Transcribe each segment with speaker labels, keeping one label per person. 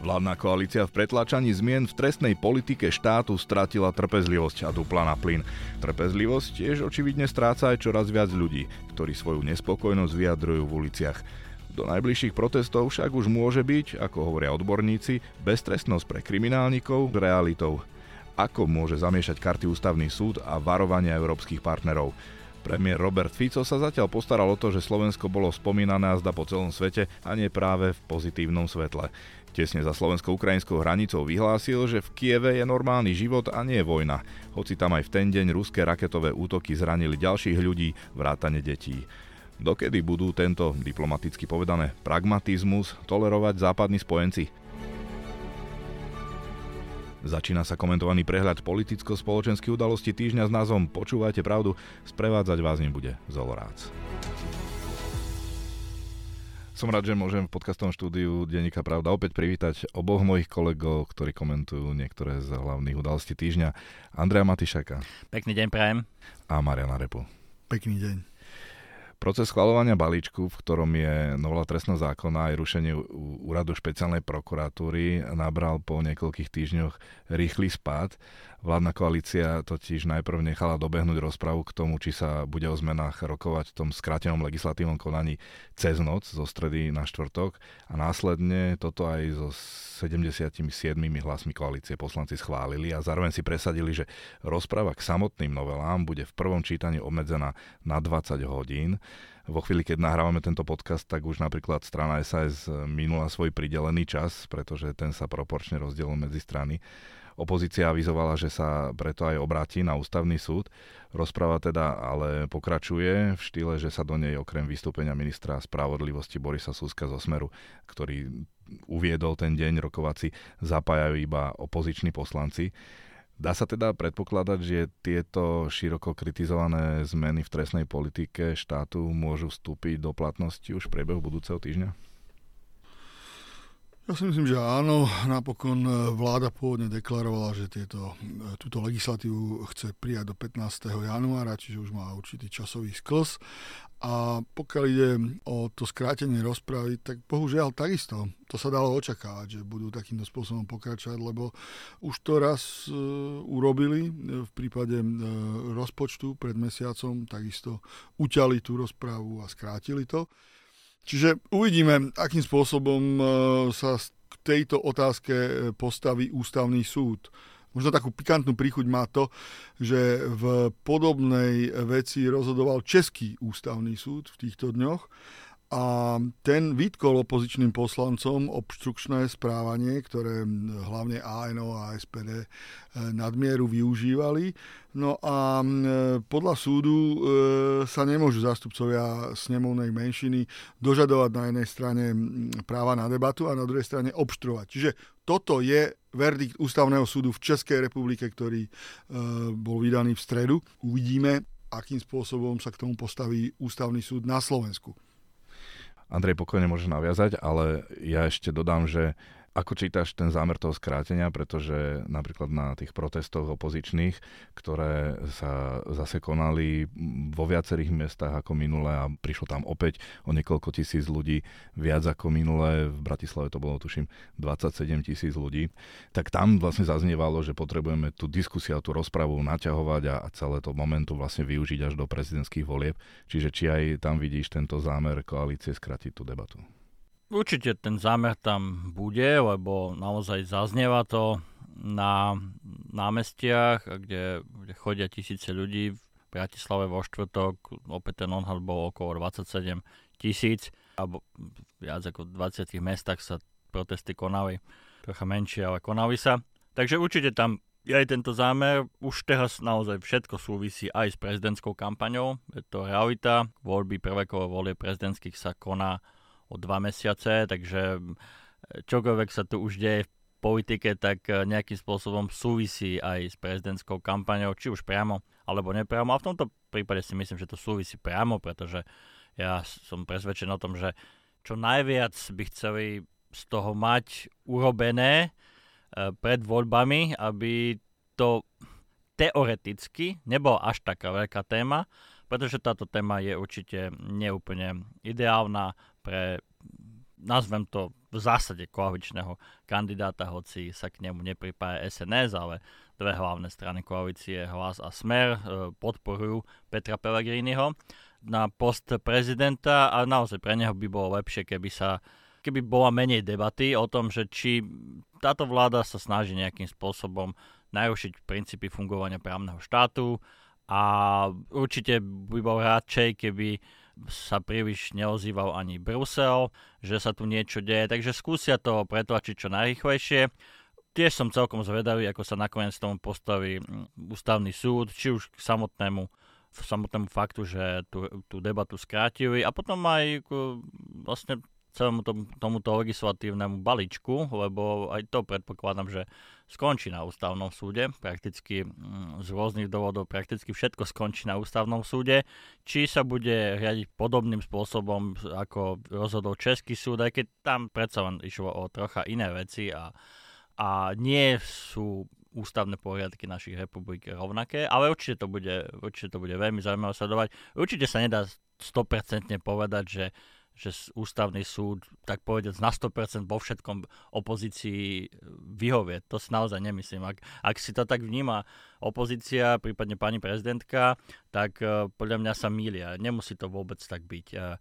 Speaker 1: Vládna koalícia v pretláčaní zmien v trestnej politike štátu stratila trpezlivosť a dupla na plyn. Trpezlivosť tiež očividne stráca aj čoraz viac ľudí, ktorí svoju nespokojnosť vyjadrujú v uliciach. Do najbližších protestov však už môže byť, ako hovoria odborníci, beztrestnosť pre kriminálnikov realitou. Ako môže zamiešať karty ústavný súd a varovania európskych partnerov? Premiér Robert Fico sa zatiaľ postaral o to, že Slovensko bolo spomínané a zda po celom svete a nie práve v pozitívnom svetle. Tesne za slovensko-ukrajinskou hranicou vyhlásil, že v Kieve je normálny život a nie vojna, hoci tam aj v ten deň ruské raketové útoky zranili ďalších ľudí, vrátane detí. Dokedy budú tento, diplomaticky povedané, pragmatizmus tolerovať západní spojenci? Začína sa komentovaný prehľad politicko-spoločenských udalostí týždňa s názvom Počúvajte pravdu, sprevádzať vás nebude Zolorác. Som rád, že môžem v podcastovom štúdiu Denníka Pravda opäť privítať oboch mojich kolegov, ktorí komentujú niektoré z hlavných udalostí týždňa. Andrea Matišaka.
Speaker 2: Pekný deň prajem.
Speaker 1: A Mariana Repu.
Speaker 3: Pekný deň.
Speaker 1: Proces schvalovania balíčku, v ktorom je novela trestného zákona aj rušenie úradu špeciálnej prokuratúry, nabral po niekoľkých týždňoch rýchly spad. Vládna koalícia totiž najprv nechala dobehnúť rozpravu k tomu, či sa bude o zmenách rokovať v tom skrátenom legislatívnom konaní cez noc, zo stredy na štvrtok a následne toto aj so 77 hlasmi koalície poslanci schválili a zároveň si presadili, že rozpráva k samotným novelám bude v prvom čítaní obmedzená na 20 hodín vo chvíli, keď nahrávame tento podcast, tak už napríklad strana SAS minula svoj pridelený čas, pretože ten sa proporčne rozdielil medzi strany. Opozícia avizovala, že sa preto aj obráti na ústavný súd. Rozpráva teda ale pokračuje v štýle, že sa do nej okrem vystúpenia ministra spravodlivosti Borisa Suska zo Smeru, ktorý uviedol ten deň rokovací, zapájajú iba opoziční poslanci. Dá sa teda predpokladať, že tieto široko kritizované zmeny v trestnej politike štátu môžu vstúpiť do platnosti už v priebehu budúceho týždňa?
Speaker 3: Ja si myslím, že áno. Napokon e, vláda pôvodne deklarovala, že tieto, e, túto legislatívu chce prijať do 15. januára, čiže už má určitý časový sklz. A pokiaľ ide o to skrátenie rozpravy, tak bohužiaľ takisto to sa dalo očakávať, že budú takýmto spôsobom pokračovať, lebo už to raz e, urobili v prípade rozpočtu pred mesiacom, takisto uťali tú rozprávu a skrátili to. Čiže uvidíme, akým spôsobom e, sa k tejto otázke e, postaví ústavný súd. Možno takú pikantnú príchuť má to, že v podobnej veci rozhodoval Český ústavný súd v týchto dňoch a ten vytkol opozičným poslancom obštrukčné správanie, ktoré hlavne ANO a SPD e, nadmieru využívali. No a podľa súdu e, sa nemôžu zástupcovia snemovnej menšiny dožadovať na jednej strane práva na debatu a na druhej strane obštrovať. Čiže toto je verdikt ústavného súdu v Českej republike, ktorý e, bol vydaný v stredu. Uvidíme, akým spôsobom sa k tomu postaví ústavný súd na Slovensku.
Speaker 1: Andrej pokojne môže naviazať, ale ja ešte dodám, že ako čítaš ten zámer toho skrátenia, pretože napríklad na tých protestoch opozičných, ktoré sa zase konali vo viacerých miestach ako minulé a prišlo tam opäť o niekoľko tisíc ľudí, viac ako minulé, v Bratislave to bolo tuším 27 tisíc ľudí, tak tam vlastne zaznievalo, že potrebujeme tú diskusiu a tú rozpravu naťahovať a celé to momentu vlastne využiť až do prezidentských volieb. Čiže či aj tam vidíš tento zámer koalície skratiť tú debatu?
Speaker 2: Určite ten zámer tam bude, lebo naozaj zaznieva to na námestiach, kde, kde chodia tisíce ľudí. V Bratislave vo štvrtok opäť ten odhad bol okolo 27 tisíc, alebo viac ako v 20 mestách sa protesty konali. Trocha menšie, ale konali sa. Takže určite tam je aj tento zámer. Už teraz naozaj všetko súvisí aj s prezidentskou kampaňou. Je to realita. Voľby prvé kolo volie prezidentských sa koná o dva mesiace, takže e, čokoľvek sa tu už deje v politike, tak e, nejakým spôsobom súvisí aj s prezidentskou kampaňou, či už priamo alebo nepriamo. A v tomto prípade si myslím, že to súvisí priamo, pretože ja som presvedčený o tom, že čo najviac by chceli z toho mať urobené e, pred voľbami, aby to teoreticky nebola až taká veľká téma, pretože táto téma je určite neúplne ideálna pre, nazvem to v zásade koaličného kandidáta, hoci sa k nemu nepripája SNS, ale dve hlavné strany koalície Hlas a Smer e, podporujú Petra Pellegriniho na post prezidenta a naozaj pre neho by bolo lepšie, keby sa keby bola menej debaty o tom, že či táto vláda sa snaží nejakým spôsobom narušiť princípy fungovania právneho štátu a určite by bol radšej, keby sa príliš neozýval ani Brusel, že sa tu niečo deje, takže skúsia to pretlačiť čo najrychlejšie. Tiež som celkom zvedavý, ako sa nakoniec tomu postaví mm, ústavný súd, či už k samotnému samotnému faktu, že tú, tú debatu skrátili a potom aj vlastne celému tom, tomuto legislatívnemu balíčku, lebo aj to predpokladám, že skončí na ústavnom súde, prakticky mm, z rôznych dôvodov, prakticky všetko skončí na ústavnom súde. Či sa bude riadiť podobným spôsobom, ako rozhodol Český súd, aj keď tam predsa len išlo o trocha iné veci a, a nie sú ústavné poriadky našich republik rovnaké, ale určite to bude, určite to bude veľmi zaujímavé sledovať. Určite sa nedá 100% povedať, že že ústavný súd, tak povedať, na 100% vo všetkom opozícii vyhovie. To si naozaj nemyslím. Ak, ak si to tak vníma opozícia, prípadne pani prezidentka, tak uh, podľa mňa sa mília. Nemusí to vôbec tak byť. Uh,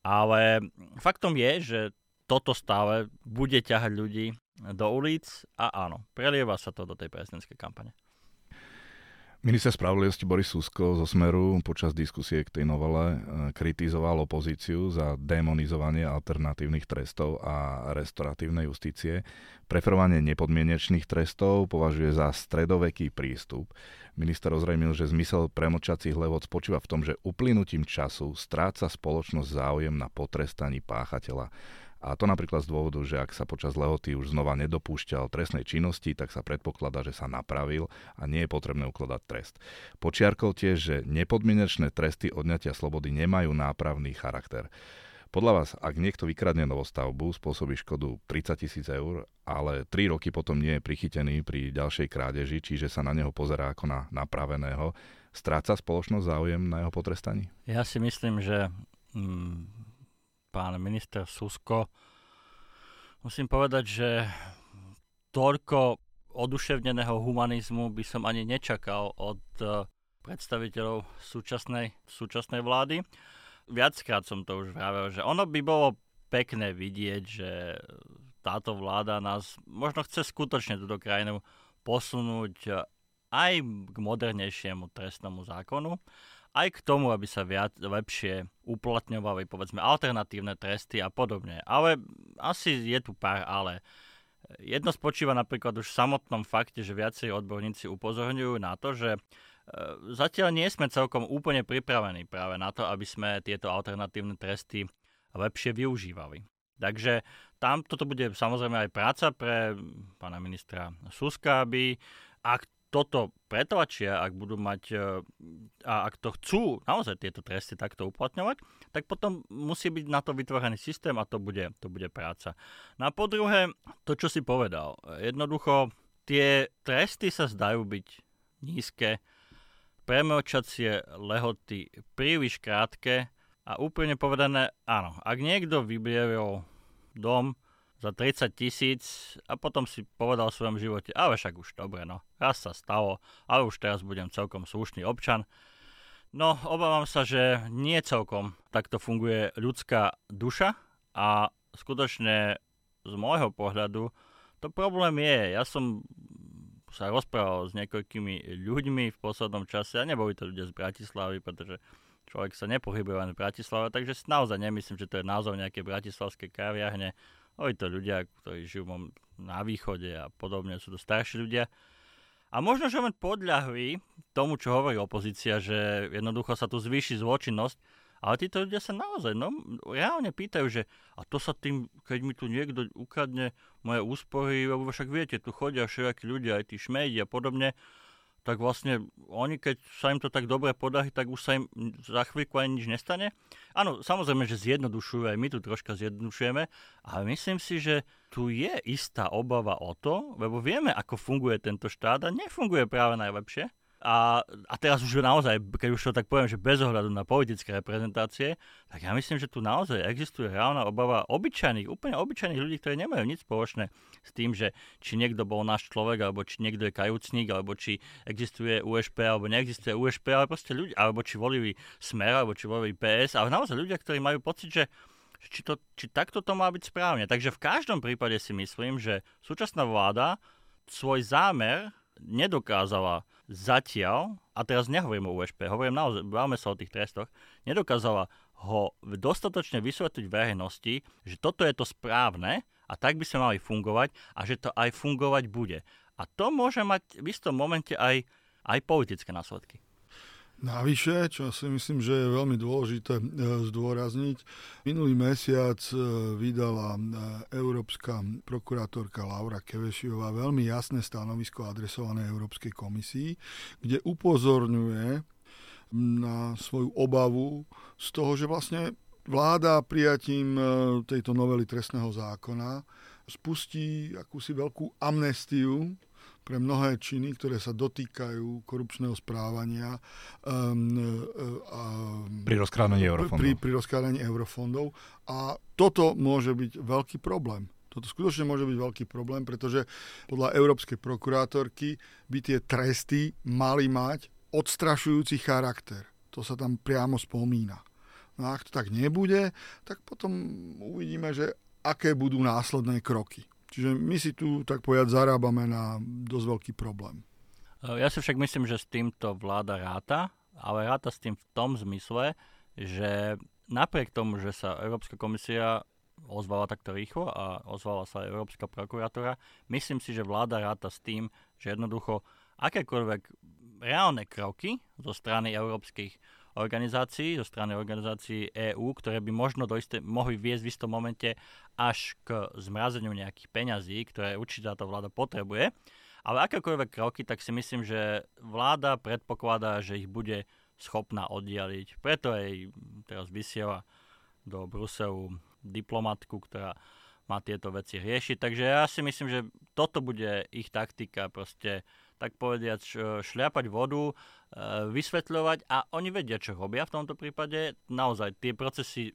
Speaker 2: ale faktom je, že toto stále bude ťahať ľudí do ulic a áno, prelieva sa to do tej prezidentskej kampane.
Speaker 1: Minister spravodlivosti Boris Susko zo Smeru počas diskusie k tej novele e, kritizoval opozíciu za demonizovanie alternatívnych trestov a restoratívnej justície. Preferovanie nepodmienečných trestov považuje za stredoveký prístup. Minister ozrejmil, že zmysel premočacích lehot spočíva v tom, že uplynutím času stráca spoločnosť záujem na potrestaní páchateľa. A to napríklad z dôvodu, že ak sa počas lehoty už znova nedopúšťal trestnej činnosti, tak sa predpokladá, že sa napravil a nie je potrebné ukladať trest. Počiarkol tiež, že nepodmienečné tresty odňatia slobody nemajú nápravný charakter. Podľa vás, ak niekto vykradne novostavbu, spôsobí škodu 30 tisíc eur, ale 3 roky potom nie je prichytený pri ďalšej krádeži, čiže sa na neho pozerá ako na napraveného, stráca spoločnosť záujem na jeho potrestaní?
Speaker 2: Ja si myslím, že mm, pán minister Susko. Musím povedať, že toľko oduševneného humanizmu by som ani nečakal od eh, predstaviteľov súčasnej, súčasnej vlády. Viackrát som to už vravel, že ono by bolo pekné vidieť, že táto vláda nás možno chce skutočne túto krajinu posunúť eh, aj k modernejšiemu trestnému zákonu aj k tomu, aby sa viac, lepšie uplatňovali povedzme alternatívne tresty a podobne. Ale asi je tu pár ale. Jedno spočíva napríklad už v samotnom fakte, že viacej odborníci upozorňujú na to, že e, zatiaľ nie sme celkom úplne pripravení práve na to, aby sme tieto alternatívne tresty lepšie využívali. Takže tam toto bude samozrejme aj práca pre pána ministra Suska, aby ak toto pretlačia, ak budú mať e, a ak to chcú naozaj tieto tresty takto uplatňovať, tak potom musí byť na to vytvorený systém a to bude, to bude práca. No a po druhé, to, čo si povedal, jednoducho tie tresty sa zdajú byť nízke, premlčacie lehoty príliš krátke a úplne povedané, áno, ak niekto vybievil dom za 30 tisíc a potom si povedal v svojom živote, ale však už dobre, no, raz sa stalo, ale už teraz budem celkom slušný občan. No, obávam sa, že nie celkom takto funguje ľudská duša a skutočne z môjho pohľadu to problém je. Ja som sa rozprával s niekoľkými ľuďmi v poslednom čase a neboli to ľudia z Bratislavy, pretože človek sa nepohybuje len v Bratislave, takže naozaj nemyslím, že to je názov nejaké bratislavské kaviarne boli to ľudia, ktorí žijú na východe a podobne, sú to starší ľudia. A možno, že len podľahli tomu, čo hovorí opozícia, že jednoducho sa tu zvýši zločinnosť, ale títo ľudia sa naozaj no, reálne pýtajú, že a to sa tým, keď mi tu niekto ukradne moje úspory, lebo však viete, tu chodia všetky ľudia, aj tí šmejdi a podobne, tak vlastne oni, keď sa im to tak dobre podarí, tak už sa im za chvíľku ani nič nestane. Áno, samozrejme, že zjednodušujú, aj my tu troška zjednodušujeme, ale myslím si, že tu je istá obava o to, lebo vieme, ako funguje tento štát a nefunguje práve najlepšie. A, a teraz už naozaj, keď už to tak poviem, že bez ohľadu na politické reprezentácie, tak ja myslím, že tu naozaj existuje reálna obava obyčajných, úplne obyčajných ľudí, ktorí nemajú nič spoločné s tým, že či niekto bol náš človek, alebo či niekto je kajúcník, alebo či existuje USP, alebo neexistuje USP, ale proste ľudia, alebo či volili Smer, alebo či volili PS, ale naozaj ľudia, ktorí majú pocit, že či, to, či takto to má byť správne. Takže v každom prípade si myslím, že súčasná vláda svoj zámer nedokázala zatiaľ, a teraz nehovorím o USP, hovorím naozaj, bavíme sa o tých trestoch, nedokázala ho dostatočne vysvetliť verejnosti, že toto je to správne a tak by sme mali fungovať a že to aj fungovať bude. A to môže mať v istom momente aj, aj politické následky.
Speaker 3: Navyše, čo si myslím, že je veľmi dôležité e, zdôrazniť, minulý mesiac e, vydala e, európska prokurátorka Laura Kevešiová veľmi jasné stanovisko adresované Európskej komisii, kde upozorňuje na svoju obavu z toho, že vlastne vláda prijatím tejto novely trestného zákona spustí akúsi veľkú amnestiu pre mnohé činy, ktoré sa dotýkajú korupčného správania um,
Speaker 1: um, pri rozkrádaní eurofondov.
Speaker 3: Pri, pri rozkrádaní eurofondov. A toto môže byť veľký problém. Toto skutočne môže byť veľký problém, pretože podľa Európskej prokurátorky by tie tresty mali mať odstrašujúci charakter. To sa tam priamo spomína. No a ak to tak nebude, tak potom uvidíme, že aké budú následné kroky. Čiže my si tu, tak povedať, zarábame na dosť veľký problém.
Speaker 2: E, ja si však myslím, že s týmto vláda ráta, ale ráta s tým v tom zmysle, že napriek tomu, že sa Európska komisia ozvala takto rýchlo a ozvala sa aj Európska prokuratúra, myslím si, že vláda ráta s tým, že jednoducho akékoľvek reálne kroky zo strany európskych organizácií, zo strany organizácií EÚ, ktoré by možno do isté, mohli viesť v istom momente až k zmrazeniu nejakých peňazí, ktoré určite táto vláda potrebuje. Ale akékoľvek kroky, tak si myslím, že vláda predpokladá, že ich bude schopná oddialiť. Preto aj teraz vysiela do Bruselu diplomatku, ktorá má tieto veci riešiť. Takže ja si myslím, že toto bude ich taktika, proste tak povediať šľapať vodu, e, vysvetľovať a oni vedia, čo robia v tomto prípade. Naozaj tie procesy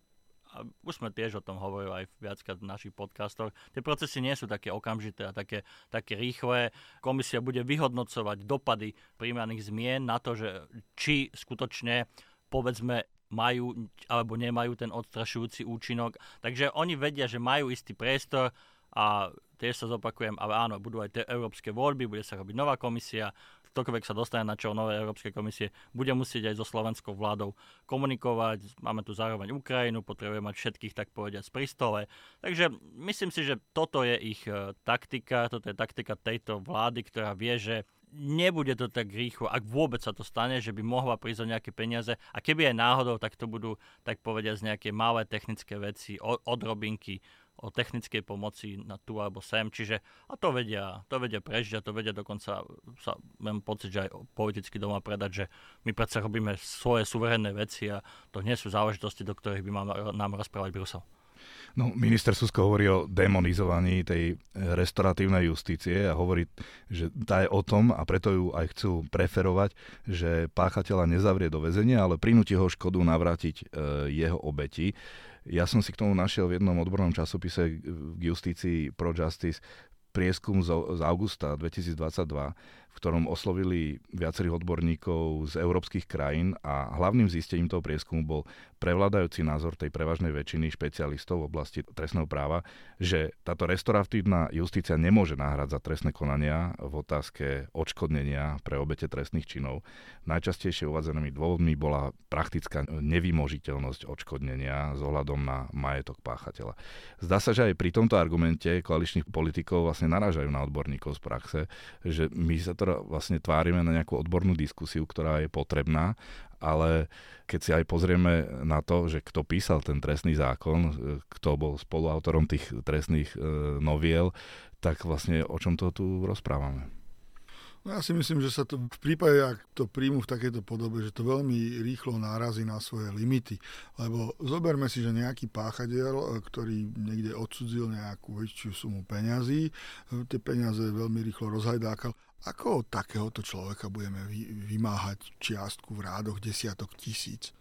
Speaker 2: už sme tiež o tom hovorili aj viackrát v našich podcastoch, tie procesy nie sú také okamžité a také, také rýchle. Komisia bude vyhodnocovať dopady príjmaných zmien na to, že či skutočne povedzme majú alebo nemajú ten odstrašujúci účinok. Takže oni vedia, že majú istý priestor a tiež sa zopakujem, ale áno, budú aj tie európske voľby, bude sa robiť nová komisia, ktokoľvek sa dostane na čo novej Európskej komisie, bude musieť aj so slovenskou vládou komunikovať. Máme tu zároveň Ukrajinu, potrebujeme mať všetkých, tak povediať, z pristole. Takže myslím si, že toto je ich e, taktika, toto je taktika tejto vlády, ktorá vie, že nebude to tak rýchlo, ak vôbec sa to stane, že by mohla prísť o nejaké peniaze a keby aj náhodou, tak to budú, tak povediať, nejaké malé technické veci, odrobinky, o technickej pomoci na tu alebo sem, čiže a to vedia, to vedia prežiť a to vedia dokonca, sa, mám pocit, že aj politicky doma predať, že my predsa robíme svoje suverénne veci a to nie sú záležitosti, do ktorých by mal nám rozprávať Brusel.
Speaker 1: No, minister Susko hovorí o demonizovaní tej restoratívnej justície a hovorí, že tá je o tom a preto ju aj chcú preferovať, že páchateľa nezavrie do väzenia, ale prinúti ho škodu navrátiť e, jeho obeti. Ja som si k tomu našiel v jednom odbornom časopise k justícii Pro Justice prieskum z, z augusta 2022, v ktorom oslovili viacerých odborníkov z európskych krajín a hlavným zistením toho prieskumu bol prevládajúci názor tej prevažnej väčšiny špecialistov v oblasti trestného práva, že táto restoratívna justícia nemôže nahrádzať trestné konania v otázke odškodnenia pre obete trestných činov. Najčastejšie uvádzenými dôvodmi bola praktická nevymožiteľnosť odškodnenia s ohľadom na majetok páchateľa. Zdá sa, že aj pri tomto argumente koaličných politikov vlastne narážajú na odborníkov z praxe, že my sa teda vlastne tvárime na nejakú odbornú diskusiu, ktorá je potrebná ale keď si aj pozrieme na to, že kto písal ten trestný zákon, kto bol spoluautorom tých trestných e, noviel, tak vlastne o čom to tu rozprávame?
Speaker 3: No ja si myslím, že sa to v prípade, ak to príjmu v takejto podobe, že to veľmi rýchlo nárazí na svoje limity. Lebo zoberme si, že nejaký páchateľ, e, ktorý niekde odsudzil nejakú väčšiu sumu peňazí, e, tie peniaze veľmi rýchlo rozhajdákal. Ako od takéhoto človeka budeme vymáhať čiastku v rádoch desiatok tisíc?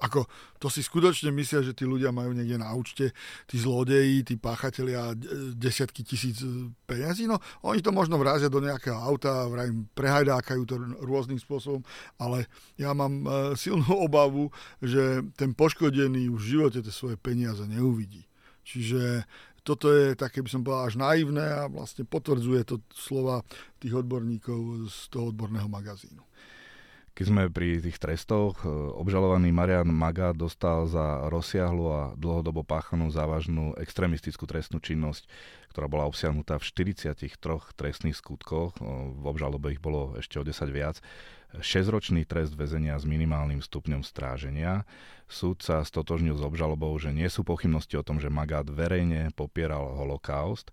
Speaker 3: Ako, to si skutočne myslia, že tí ľudia majú niekde na účte, tí zlodeji, tí páchatelia desiatky tisíc e, peňazí. No, oni to možno vrázia do nejakého auta, vrajím, prehajdákajú to rôznym spôsobom, ale ja mám e, silnú obavu, že ten poškodený už v živote tie svoje peniaze neuvidí. Čiže toto je také, by som povedal, až naivné a vlastne potvrdzuje to slova tých odborníkov z toho odborného magazínu.
Speaker 1: Keď sme pri tých trestoch, e, obžalovaný Marian Maga dostal za rozsiahlu a dlhodobo páchanú závažnú extrémistickú trestnú činnosť, ktorá bola obsiahnutá v 43 trestných skutkoch, e, v obžalobe ich bolo ešte o 10 viac, 6-ročný trest väzenia s minimálnym stupňom stráženia. Súd sa stotožnil s obžalobou, že nie sú pochybnosti o tom, že Magát verejne popieral holokaust.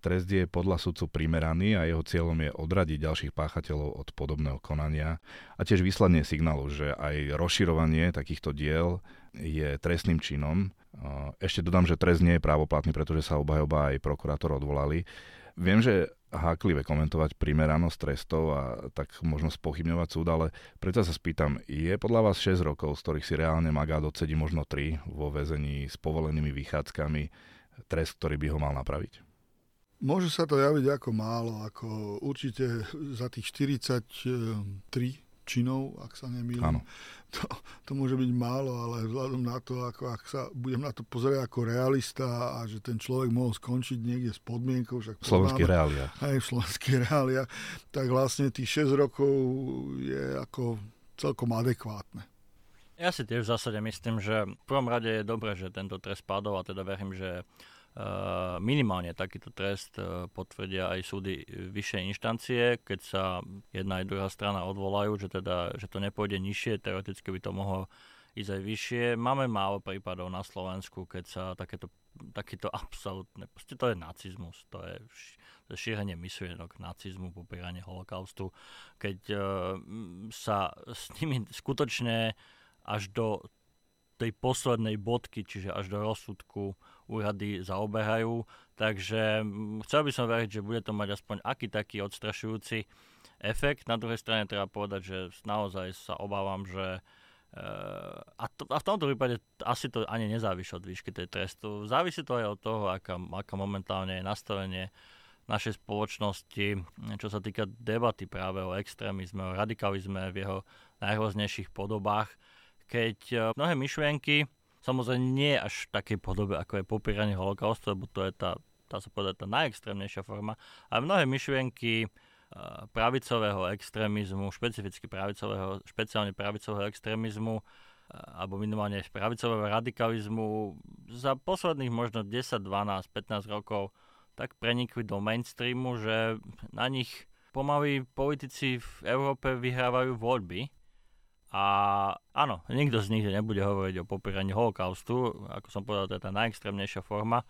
Speaker 1: Trest je podľa sudcu primeraný a jeho cieľom je odradiť ďalších páchateľov od podobného konania a tiež vyslanie signálu, že aj rozširovanie takýchto diel je trestným činom. Ešte dodám, že trest nie je právoplatný, pretože sa obhajoba aj prokurátor odvolali. Viem, že háklivé komentovať primeranosť trestov a tak možno spochybňovať súd, ale preto sa spýtam, je podľa vás 6 rokov, z ktorých si reálne Magát odsedí možno 3 vo väzení s povolenými vychádzkami, trest, ktorý by ho mal napraviť?
Speaker 3: Môže sa to javiť ako málo, ako určite za tých 43 činov, ak sa nemýlim. To, to môže byť málo, ale vzhľadom na to, ako ak sa budem na to pozrieť ako realista a že ten človek mohol skončiť niekde s podmienkou, však
Speaker 1: v slovenských reáliách.
Speaker 3: Aj v slovenských reáliách, tak vlastne tých 6 rokov je ako celkom adekvátne.
Speaker 2: Ja si tiež v zásade myslím, že v prvom rade je dobré, že tento trest padol a teda verím, že minimálne takýto trest eh, potvrdia aj súdy vyššej inštancie, keď sa jedna aj druhá strana odvolajú, že, teda, že to nepôjde nižšie, teoreticky by to mohlo ísť aj vyššie. Máme málo prípadov na Slovensku, keď sa takéto, takýto absolútne, proste to je nacizmus, to je, to je šírenie myšlienok nacizmu, popieranie holokaustu, keď uh, sa s nimi skutočne až do tej poslednej bodky, čiže až do rozsudku úrady zaoberajú. Takže chcel by som veriť, že bude to mať aspoň aký taký odstrašujúci efekt. Na druhej strane treba povedať, že naozaj sa obávam, že eh, a, to, a v tomto prípade asi to ani nezávisí od výšky tej trestu. Závisí to aj od toho, aká, aká momentálne je nastavenie našej spoločnosti, čo sa týka debaty práve o extrémizme, o radikalizme v jeho najrôznejších podobách. Keď eh, mnohé myšlienky Samozrejme nie až v takej podobe, ako je popieranie holokaustu, lebo to je tá, tá sa povedať, tá najextrémnejšia forma. A mnohé myšlienky uh, pravicového extrémizmu, špecificky pravicového, špeciálne pravicového extrémizmu, uh, alebo minimálne pravicového radikalizmu za posledných možno 10, 12, 15 rokov tak prenikli do mainstreamu, že na nich pomaly politici v Európe vyhrávajú voľby a áno, nikto z nich nebude hovoriť o popieraní holokaustu, ako som povedal, to je tá najextrémnejšia forma.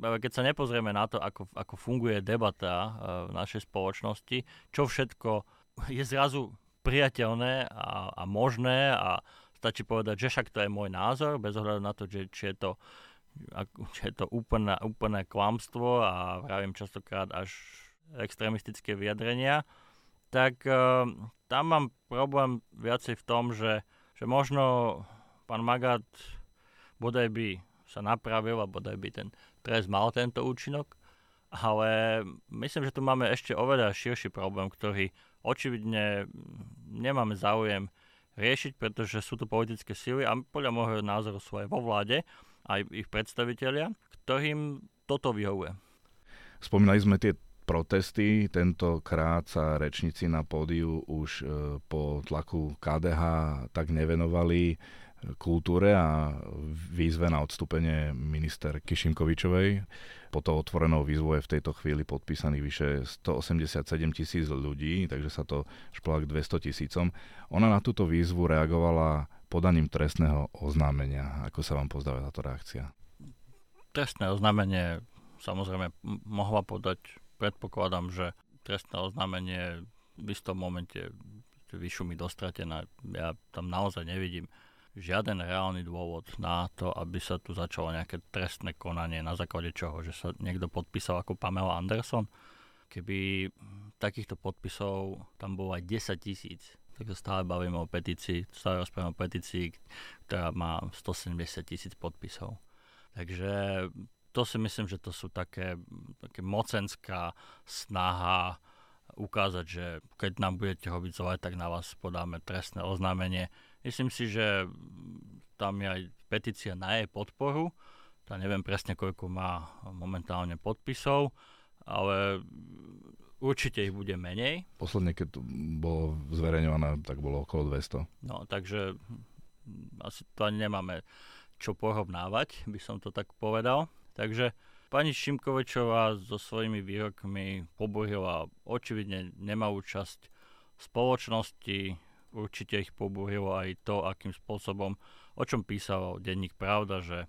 Speaker 2: Keď sa nepozrieme na to, ako, ako funguje debata e, v našej spoločnosti, čo všetko je zrazu priateľné a, a možné a stačí povedať, že však to je môj názor, bez ohľadu na to, že, či je to, či je to úplné, úplné klamstvo a vravím častokrát až extrémistické vyjadrenia, tak uh, tam mám problém viacej v tom, že, že možno pán Magát bodaj by sa napravil a bodaj by ten trest mal tento účinok, ale myslím, že tu máme ešte oveľa širší problém, ktorý očividne nemáme záujem riešiť, pretože sú tu politické síly a podľa môjho názoru sú aj vo vláde, aj ich predstavitelia, ktorým toto vyhovuje.
Speaker 1: Spomínali sme tie protesty. Tentokrát sa rečníci na pódiu už e, po tlaku KDH tak nevenovali kultúre a výzve na odstúpenie minister Kišinkovičovej. Po to otvorenou výzvou je v tejto chvíli podpísaných vyše 187 tisíc ľudí, takže sa to šplá k 200 tisícom. Ona na túto výzvu reagovala podaním trestného oznámenia. Ako sa vám pozdáva táto reakcia?
Speaker 2: Trestné oznámenie samozrejme mohla podať predpokladám, že trestné oznámenie v istom momente vyšumí dostratená. Ja tam naozaj nevidím žiaden reálny dôvod na to, aby sa tu začalo nejaké trestné konanie na základe čoho, že sa niekto podpísal ako Pamela Anderson. Keby takýchto podpisov tam bolo aj 10 tisíc, tak sa stále bavíme o petícii, stále rozprávame o petícii, ktorá má 170 tisíc podpisov. Takže to si myslím, že to sú také, také mocenská snaha ukázať, že keď nám budete zle, tak na vás podáme trestné oznámenie. Myslím si, že tam je aj petícia na jej podporu. Tá neviem presne, koľko má momentálne podpisov, ale určite ich bude menej.
Speaker 1: Posledne, keď bolo zverejňované, tak bolo okolo 200.
Speaker 2: No, takže asi to nemáme čo porovnávať, by som to tak povedal. Takže Pani Šimkovičová so svojimi výrokmi poburila očividne nemá účasť spoločnosti, určite ich poburilo aj to, akým spôsobom, o čom písal denník Pravda, že,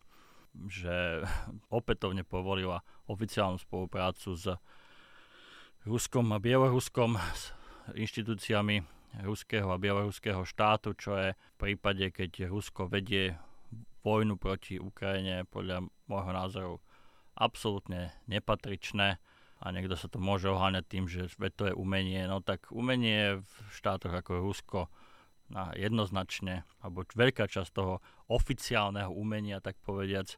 Speaker 2: že opätovne povolila oficiálnu spoluprácu s Ruskom a Bieloruskom, s inštitúciami ruského a bieloruského štátu, čo je v prípade, keď Rusko vedie vojnu proti Ukrajine podľa môjho názoru absolútne nepatričné a niekto sa to môže oháňať tým, že to je umenie. No tak umenie v štátoch ako Rusko na jednoznačne, alebo veľká časť toho oficiálneho umenia, tak povediac,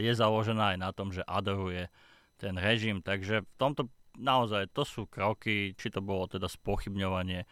Speaker 2: je založená aj na tom, že adoruje ten režim. Takže v tomto naozaj to sú kroky, či to bolo teda spochybňovanie,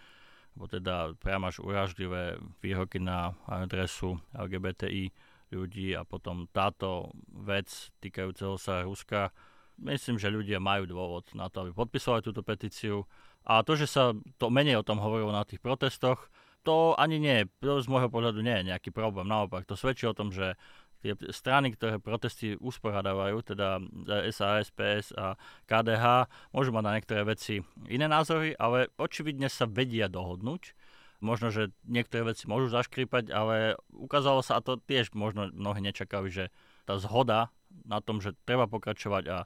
Speaker 2: alebo teda priam až uražlivé výroky na adresu LGBTI ľudí a potom táto vec týkajúceho sa Ruska, myslím, že ľudia majú dôvod na to, aby podpisovali túto petíciu. A to, že sa to menej o tom hovorilo na tých protestoch, to ani nie, z môjho pohľadu nie je nejaký problém. Naopak, to svedčí o tom, že tie strany, ktoré protesty usporadávajú, teda SAS, PS a KDH, môžu mať na niektoré veci iné názory, ale očividne sa vedia dohodnúť možno, že niektoré veci môžu zaškripať, ale ukázalo sa, a to tiež možno mnohí nečakali, že tá zhoda na tom, že treba pokračovať a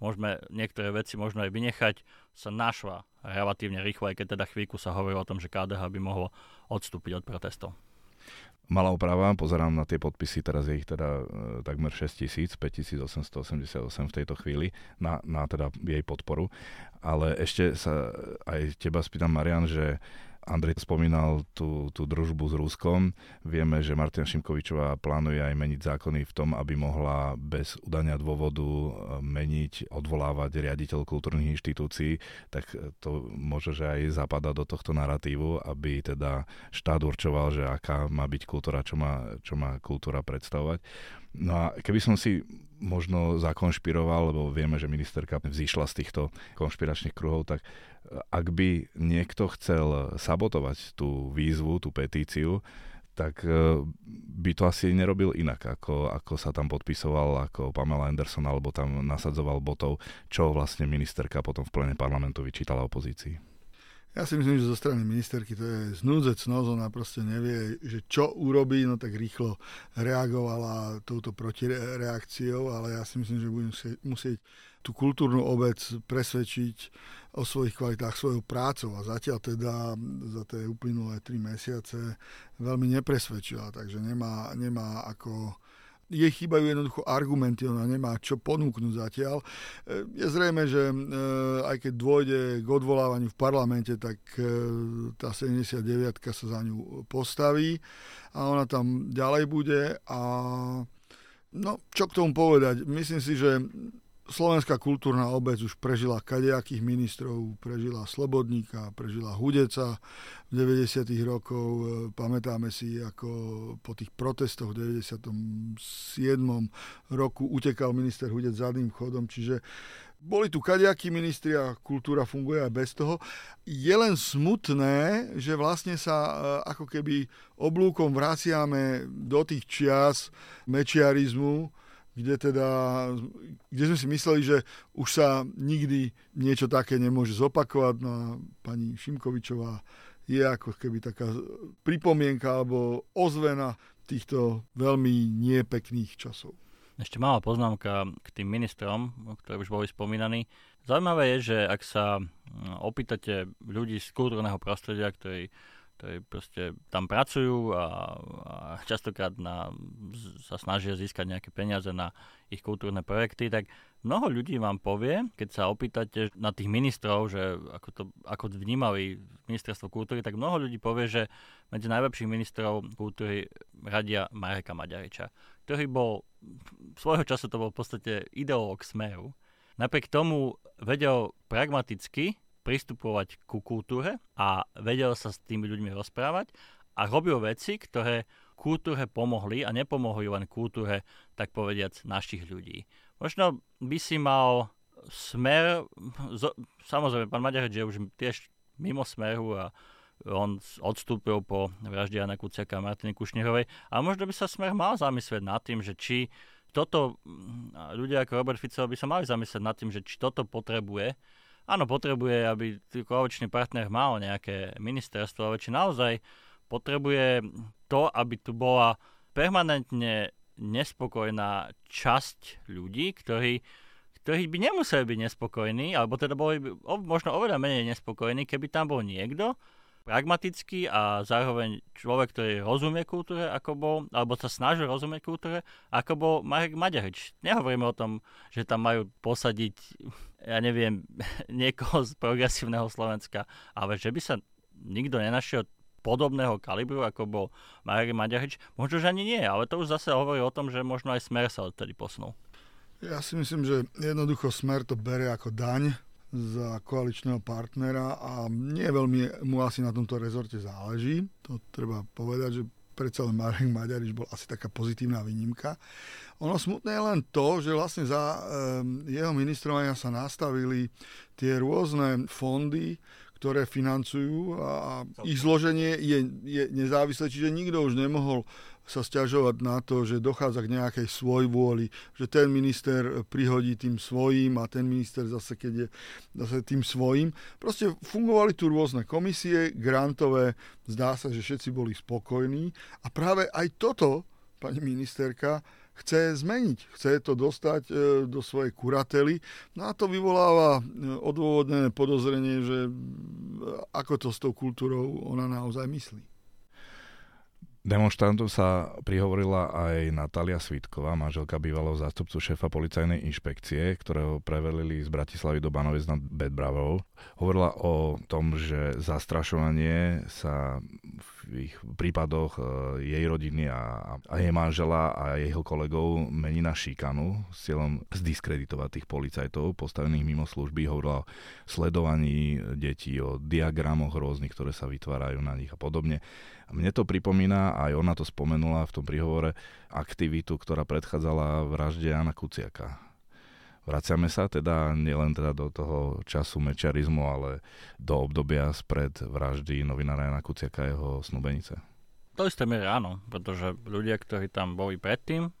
Speaker 2: môžeme niektoré veci možno aj vynechať, sa našla relatívne rýchlo, aj keď teda chvíľku sa hovorilo o tom, že KDH by mohlo odstúpiť od protestov.
Speaker 1: Malá oprava, pozerám na tie podpisy, teraz je ich teda e, takmer 6 tisíc, 5888 v tejto chvíli na, na teda jej podporu. Ale ešte sa aj teba spýtam, Marian, že Andrej spomínal tú, tú družbu s Ruskom. Vieme, že Martina Šimkovičová plánuje aj meniť zákony v tom, aby mohla bez udania dôvodu e, meniť, odvolávať riaditeľ kultúrnych inštitúcií, tak to môže, že aj zapadá do tohto narratívu, aby teda štát určoval, že aká má byť kultúra, čo má, čo má kultúra predstavovať. No a keby som si možno zakonšpiroval, lebo vieme, že ministerka vzýšla z týchto konšpiračných kruhov, tak e, ak by niekto chcel sabotovať tú výzvu, tú petíciu, tak e, by to asi nerobil inak, ako, ako sa tam podpisoval ako Pamela Anderson, alebo tam nasadzoval botov, čo vlastne ministerka potom v plene parlamentu vyčítala opozícii.
Speaker 3: Ja si myslím, že zo strany ministerky to je znúdzec noz, ona proste nevie, že čo urobí, no tak rýchlo reagovala touto protireakciou, ale ja si myslím, že budem musieť tú kultúrnu obec presvedčiť o svojich kvalitách svojou prácou. A zatiaľ teda za tie uplynulé tri mesiace veľmi nepresvedčila, takže nemá, nemá ako jej chýbajú jednoducho argumenty, ona nemá čo ponúknuť zatiaľ. E, je zrejme, že e, aj keď dôjde k odvolávaniu v parlamente, tak e, tá 79 sa za ňu postaví a ona tam ďalej bude a no, čo k tomu povedať? Myslím si, že Slovenská kultúrna obec už prežila kadejakých ministrov, prežila Slobodníka, prežila Hudeca v 90. rokov. E, pamätáme si, ako po tých protestoch v 97. roku utekal minister Hudec zadným chodom, čiže boli tu kadejakí ministri a kultúra funguje aj bez toho. Je len smutné, že vlastne sa e, ako keby oblúkom vraciame do tých čias mečiarizmu, kde teda, kde sme si mysleli, že už sa nikdy niečo také nemôže zopakovať. No a pani Šimkovičová je ako keby taká pripomienka alebo ozvena týchto veľmi niepekných časov.
Speaker 2: Ešte malá poznámka k tým ministrom, ktorí už boli spomínaní. Zaujímavé je, že ak sa mm, opýtate ľudí z kultúrneho prostredia, ktorí ktorí proste tam pracujú a, a častokrát na, sa snažia získať nejaké peniaze na ich kultúrne projekty, tak mnoho ľudí vám povie, keď sa opýtate na tých ministrov, že ako, to, ako vnímali ministerstvo kultúry, tak mnoho ľudí povie, že medzi najlepších ministrov kultúry radia Mareka Maďariča, ktorý bol, svojho času to bol v podstate ideológ Smeru. Napriek tomu vedel pragmaticky pristupovať ku kultúre a vedel sa s tými ľuďmi rozprávať a robil veci, ktoré kultúre pomohli a nepomohli len kultúre, tak povediac, našich ľudí. Možno by si mal smer, samozrejme, pán Maďarec je už tiež mimo smeru a on odstúpil po vražde Jana Kuciaka a Martiny Kušnerovej a možno by sa smer mal zamyslieť nad tým, že či toto, ľudia ako Robert Fico by sa mali zamyslieť nad tým, že či toto potrebuje áno, potrebuje, aby koaličný partner mal nejaké ministerstvo, ale či naozaj potrebuje to, aby tu bola permanentne nespokojná časť ľudí, ktorí, ktorí by nemuseli byť nespokojní, alebo teda boli by možno oveľa menej nespokojní, keby tam bol niekto, pragmatický a zároveň človek, ktorý rozumie kultúre, ako bol, alebo sa snažil rozumieť kultúre, ako bol Marek Maďarič. Nehovoríme o tom, že tam majú posadiť, ja neviem, niekoho z progresívneho Slovenska, ale že by sa nikto nenašiel podobného kalibru, ako bol Marek Maďarič. Možno, že ani nie, ale to už zase hovorí o tom, že možno aj Smer sa odtedy posunul.
Speaker 3: Ja si myslím, že jednoducho Smer to bere ako daň, za koaličného partnera a nie veľmi mu asi na tomto rezorte záleží. To treba povedať, že predsa len Marek Maďarič bol asi taká pozitívna výnimka. Ono smutné je len to, že vlastne za um, jeho ministrovania sa nastavili tie rôzne fondy, ktoré financujú a ich zloženie je, je nezávislé, čiže nikto už nemohol sa stiažovať na to, že dochádza k nejakej svojvôli, že ten minister prihodí tým svojím a ten minister zase, keď je zase tým svojím. Proste fungovali tu rôzne komisie, grantové, zdá sa, že všetci boli spokojní a práve aj toto, pani ministerka, chce zmeniť, chce to dostať e, do svojej kurately. No a to vyvoláva e, odôvodnené podozrenie, že e, ako to s tou kultúrou ona naozaj myslí.
Speaker 1: Demonstrantom sa prihovorila aj Natália Svitková, manželka bývalého zástupcu šéfa policajnej inšpekcie, ktorého prevelili z Bratislavy do Banovec nad Bedbravou. Hovorila o tom, že zastrašovanie sa v ich prípadoch e, jej rodiny a, a jej manžela a jeho kolegov mení na šikanu s cieľom zdiskreditovať tých policajtov postavených mimo služby. Hovorila o sledovaní detí, o diagramoch rôznych, ktoré sa vytvárajú na nich a podobne. Mne to pripomína, aj ona to spomenula v tom príhovore, aktivitu, ktorá predchádzala vražde Jana Kuciaka. Vraciame sa teda nielen teda do toho času mečiarizmu, ale do obdobia spred vraždy novinára Jana Kuciaka a jeho snubenice.
Speaker 2: To isté miere áno, pretože ľudia, ktorí tam boli predtým,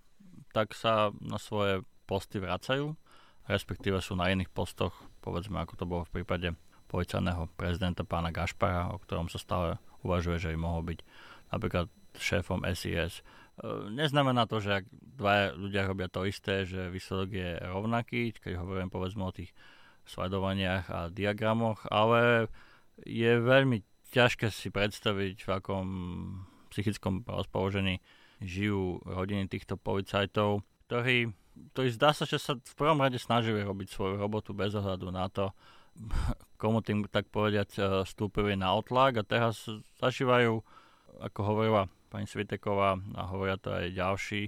Speaker 2: tak sa na svoje posty vracajú, respektíve sú na iných postoch, povedzme ako to bolo v prípade policajného prezidenta pána Gašpara, o ktorom sa stále uvažuje, že by mohol byť napríklad šéfom SIS. E, neznamená to, že ak dva ľudia robia to isté, že výsledok je rovnaký, keď hovorím povedzme o tých sledovaniach a diagramoch, ale je veľmi ťažké si predstaviť, v akom psychickom rozpoložení žijú rodiny týchto policajtov, ktorí, ktorí zdá sa, že sa v prvom rade snažili robiť svoju robotu bez ohľadu na to, komu tým tak povediať e, stúpili na otlak a teraz zažívajú, ako hovorila pani Sviteková a hovoria to aj ďalší,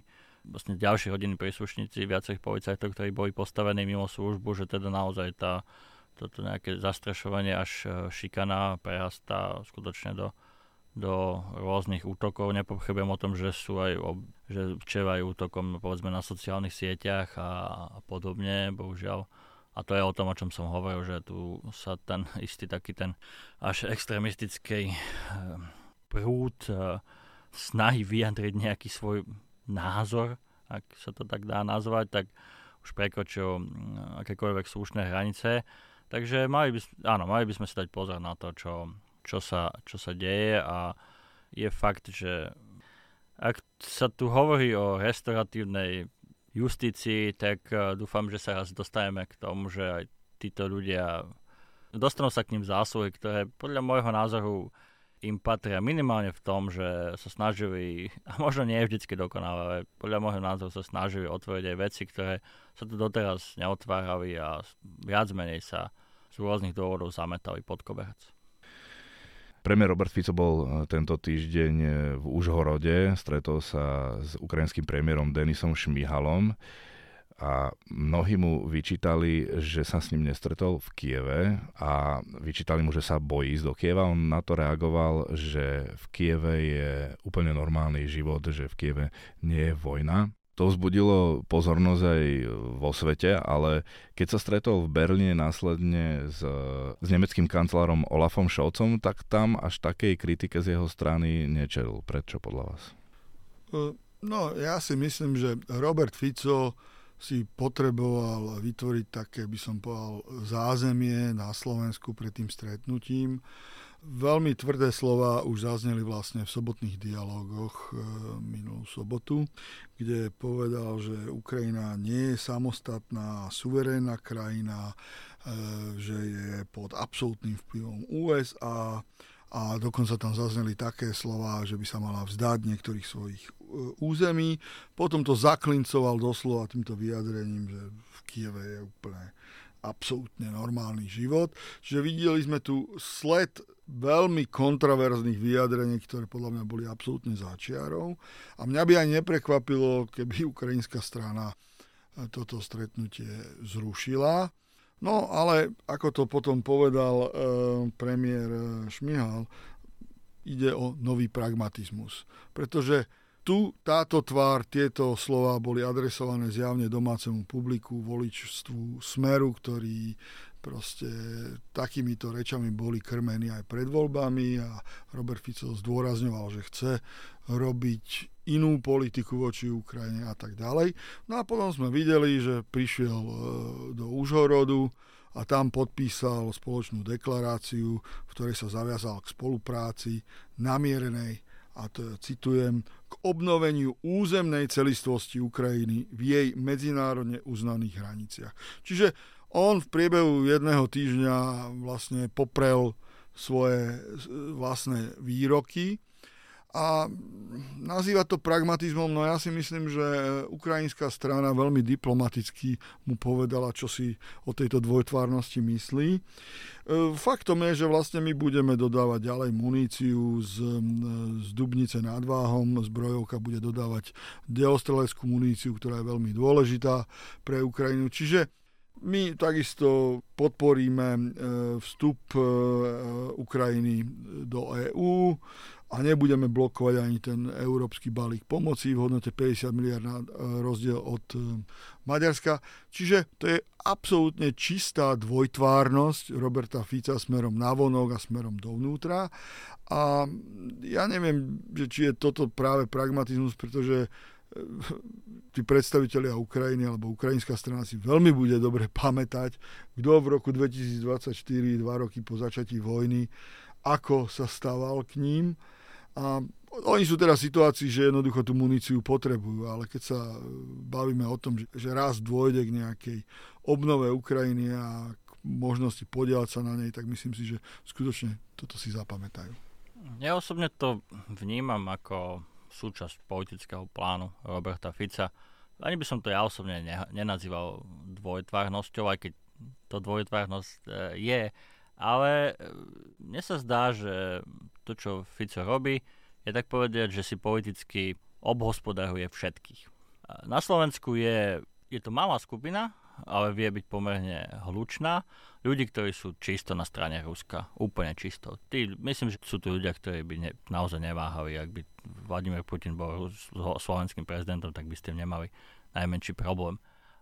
Speaker 2: vlastne ďalší hodiny príslušníci viacerých policajtov, ktorí boli postavení mimo službu, že teda naozaj tá, toto nejaké zastrašovanie až e, šikana prerastá skutočne do, do rôznych útokov. Nepochybujem o tom, že sú aj, že včerajú útokom povedzme na sociálnych sieťach a, a podobne, bohužiaľ a to je o tom, o čom som hovoril, že tu sa ten istý taký ten až extremistický eh, prúd eh, snahy vyjadriť nejaký svoj názor, ak sa to tak dá nazvať, tak už prekročil mm, akékoľvek slušné hranice. Takže mali by, áno, mali by sme si dať pozor na to, čo, čo, sa, čo sa deje a je fakt, že ak sa tu hovorí o restauratívnej justícii, tak uh, dúfam, že sa raz dostaneme k tomu, že aj títo ľudia dostanú sa k ním zásluhy, ktoré podľa môjho názoru im patria minimálne v tom, že sa snažili, a možno nie vždycky dokonale, ale podľa môjho názoru sa snažili otvoriť aj veci, ktoré sa tu doteraz neotvárali a viac menej sa z rôznych dôvodov zametali pod koberec.
Speaker 1: Premiér Robert Fico bol e, tento týždeň e, v Užhorode, stretol sa s ukrajinským premiérom Denisom Šmihalom a mnohí mu vyčítali, že sa s ním nestretol v Kieve a vyčítali mu, že sa bojí ísť do Kieva. On na to reagoval, že v Kieve je úplne normálny život, že v Kieve nie je vojna. To vzbudilo pozornosť aj vo svete, ale keď sa stretol v Berlíne následne s, s nemeckým kancelárom Olafom Scholzom, tak tam až takej kritike z jeho strany nečelil. Prečo podľa vás?
Speaker 3: No, ja si myslím, že Robert Fico si potreboval vytvoriť také, by som povedal, zázemie na Slovensku pred tým stretnutím. Veľmi tvrdé slova už zazneli vlastne v sobotných dialogoch e, minulú sobotu, kde povedal, že Ukrajina nie je samostatná, suverénna krajina, e, že je pod absolútnym vplyvom USA a dokonca tam zazneli také slova, že by sa mala vzdať niektorých svojich území. Potom to zaklincoval doslova týmto vyjadrením, že v Kieve je úplne absolútne normálny život. Čiže videli sme tu sled veľmi kontraverzných vyjadrení, ktoré podľa mňa boli absolútne začiarov. A mňa by aj neprekvapilo, keby ukrajinská strana toto stretnutie zrušila. No ale ako to potom povedal e, premiér Šmihal, ide o nový pragmatizmus. Pretože tu táto tvár, tieto slova boli adresované zjavne domácemu publiku, voličstvu Smeru, ktorí proste takýmito rečami boli krmení aj pred voľbami a Robert Fico zdôrazňoval, že chce robiť inú politiku voči Ukrajine a tak ďalej. No a potom sme videli, že prišiel e, do Užhorodu a tam podpísal spoločnú deklaráciu, v ktorej sa zaviazal k spolupráci namierenej a to citujem, k obnoveniu územnej celistvosti Ukrajiny v jej medzinárodne uznaných hraniciach. Čiže on v priebehu jedného týždňa vlastne poprel svoje vlastné výroky a nazýva to pragmatizmom, no ja si myslím, že ukrajinská strana veľmi diplomaticky mu povedala, čo si o tejto dvojtvárnosti myslí. E, faktom je, že vlastne my budeme dodávať ďalej muníciu z, z Dubnice nad Váhom, zbrojovka bude dodávať deostreleckú muníciu, ktorá je veľmi dôležitá pre Ukrajinu. Čiže my takisto podporíme e, vstup e, Ukrajiny do EÚ a nebudeme blokovať ani ten európsky balík pomoci v hodnote 50 miliard na e, rozdiel od e, Maďarska. Čiže to je absolútne čistá dvojtvárnosť Roberta Fica smerom na vonok a smerom dovnútra. A ja neviem, či je toto práve pragmatizmus, pretože e, tí predstavitelia Ukrajiny alebo ukrajinská strana si veľmi bude dobre pamätať, kto v roku 2024, dva roky po začatí vojny, ako sa stával k ním a oni sú teraz v situácii, že jednoducho tú muníciu potrebujú, ale keď sa bavíme o tom, že, že raz dôjde k nejakej obnove Ukrajiny a k možnosti podielať sa na nej, tak myslím si, že skutočne toto si zapamätajú.
Speaker 2: Ja osobne to vnímam ako súčasť politického plánu Roberta Fica. Ani by som to ja osobne ne, nenazýval dvojtvárnosťou, aj keď to dvojtvárnosť e, je, ale e, mne sa zdá, že to, čo Fico robí, je tak povedať, že si politicky obhospodaruje všetkých. Na Slovensku je, je to malá skupina, ale vie byť pomerne hlučná. Ľudí, ktorí sú čisto na strane Ruska. Úplne čisto. Tí, myslím, že sú tu ľudia, ktorí by ne, naozaj neváhali. Ak by Vladimír Putin bol slovenským prezidentom, tak by s tým nemali najmenší problém.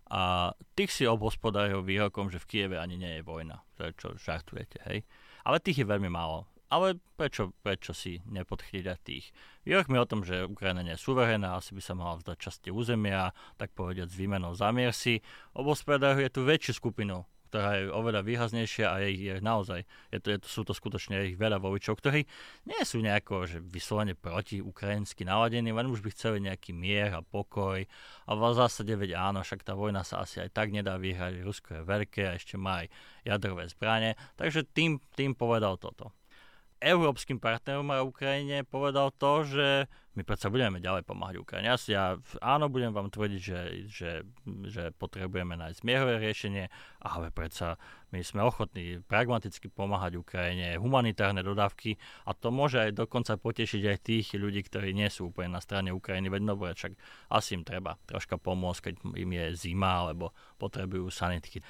Speaker 2: A tých si obhospodaril výrokom, že v Kieve ani nie je vojna. To je čo, žartujete, hej? Ale tých je veľmi málo. Ale prečo, prečo si nepodchýľať tých? Výrokmi o tom, že Ukrajina nie je suverénna, asi by sa mala vzdať časti územia, tak povediať s výmenou zamier si, obhospodaruje tú väčšiu skupinu ktorá je oveľa výraznejšia a je, je naozaj, je to, je to, sú to skutočne ich veľa voličov, ktorí nie sú nejako že vyslovene proti ukrajinsky naladení, len už by chceli nejaký mier a pokoj. A v zásade veď áno, však tá vojna sa asi aj tak nedá vyhrať, Rusko je veľké a ešte má aj jadrové zbranie, takže tým, tým povedal toto európskym partnerom a Ukrajine povedal to, že my predsa budeme ďalej pomáhať Ukrajine. Ja, ja áno, budem vám tvrdiť, že, že, že potrebujeme nájsť mierové riešenie, ale predsa my sme ochotní pragmaticky pomáhať Ukrajine, humanitárne dodávky a to môže aj dokonca potešiť aj tých ľudí, ktorí nie sú úplne na strane Ukrajiny, veď dobre, však asi im treba troška pomôcť, keď im je zima alebo potrebujú sanitky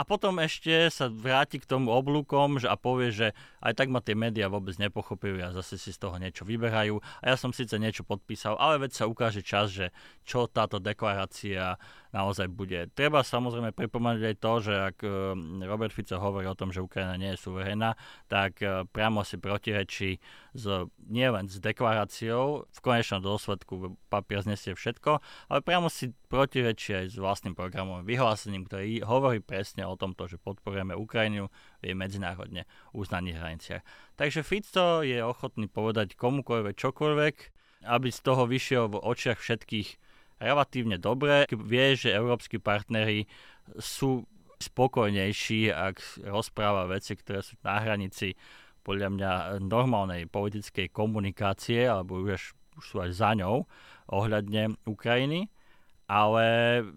Speaker 2: a potom ešte sa vráti k tomu oblúkom že, a povie, že aj tak ma tie médiá vôbec nepochopili a zase si z toho niečo vyberajú. A ja som síce niečo podpísal, ale veď sa ukáže čas, že čo táto deklarácia naozaj bude. Treba samozrejme pripomenúť aj to, že ak e, Robert Fico hovorí o tom, že Ukrajina nie je suverénna, tak e, priamo si protirečí s, nielen s deklaráciou, v konečnom dôsledku papier znesie všetko, ale priamo si protirečí aj s vlastným programom vyhlásením, ktorý hovorí presne o tomto, že podporujeme Ukrajinu v jej medzinárodne uznaných hraniciach. Takže Fico je ochotný povedať komukoľvek čokoľvek, aby z toho vyšiel v očiach všetkých relatívne dobre. Vie, že európsky partnery sú spokojnejší, ak rozpráva veci, ktoré sú na hranici podľa mňa normálnej politickej komunikácie, alebo už, už sú aj za ňou ohľadne Ukrajiny. Ale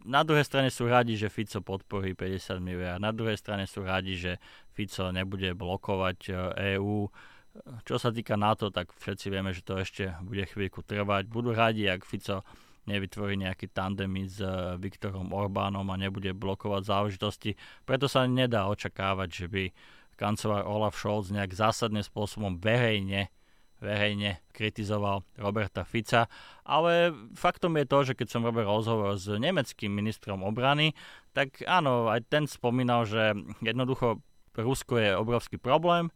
Speaker 2: na druhej strane sú radi, že Fico podporí 50 miliard. Na druhej strane sú radi, že Fico nebude blokovať EÚ. E Čo sa týka NATO, tak všetci vieme, že to ešte bude chvíľku trvať. Budú radi, ak Fico nevytvorí nejaký tandem s uh, Viktorom Orbánom a nebude blokovať záležitosti. Preto sa nedá očakávať, že by kancelár Olaf Scholz nejak zásadným spôsobom verejne verejne kritizoval Roberta Fica, ale faktom je to, že keď som robil rozhovor s nemeckým ministrom obrany, tak áno, aj ten spomínal, že jednoducho Rusko je obrovský problém,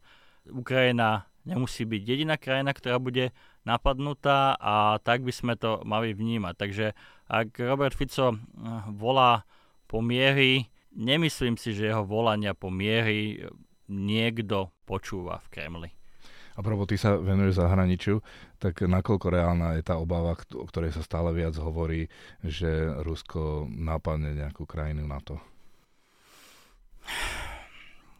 Speaker 2: Ukrajina nemusí byť jediná krajina, ktorá bude napadnutá a tak by sme to mali vnímať. Takže ak Robert Fico eh, volá po miery, nemyslím si, že jeho volania po miery niekto počúva v Kremli.
Speaker 1: A probo, ty sa venuješ zahraničiu, tak nakoľko reálna je tá obava, o ktorej sa stále viac hovorí, že Rusko napadne nejakú krajinu na to?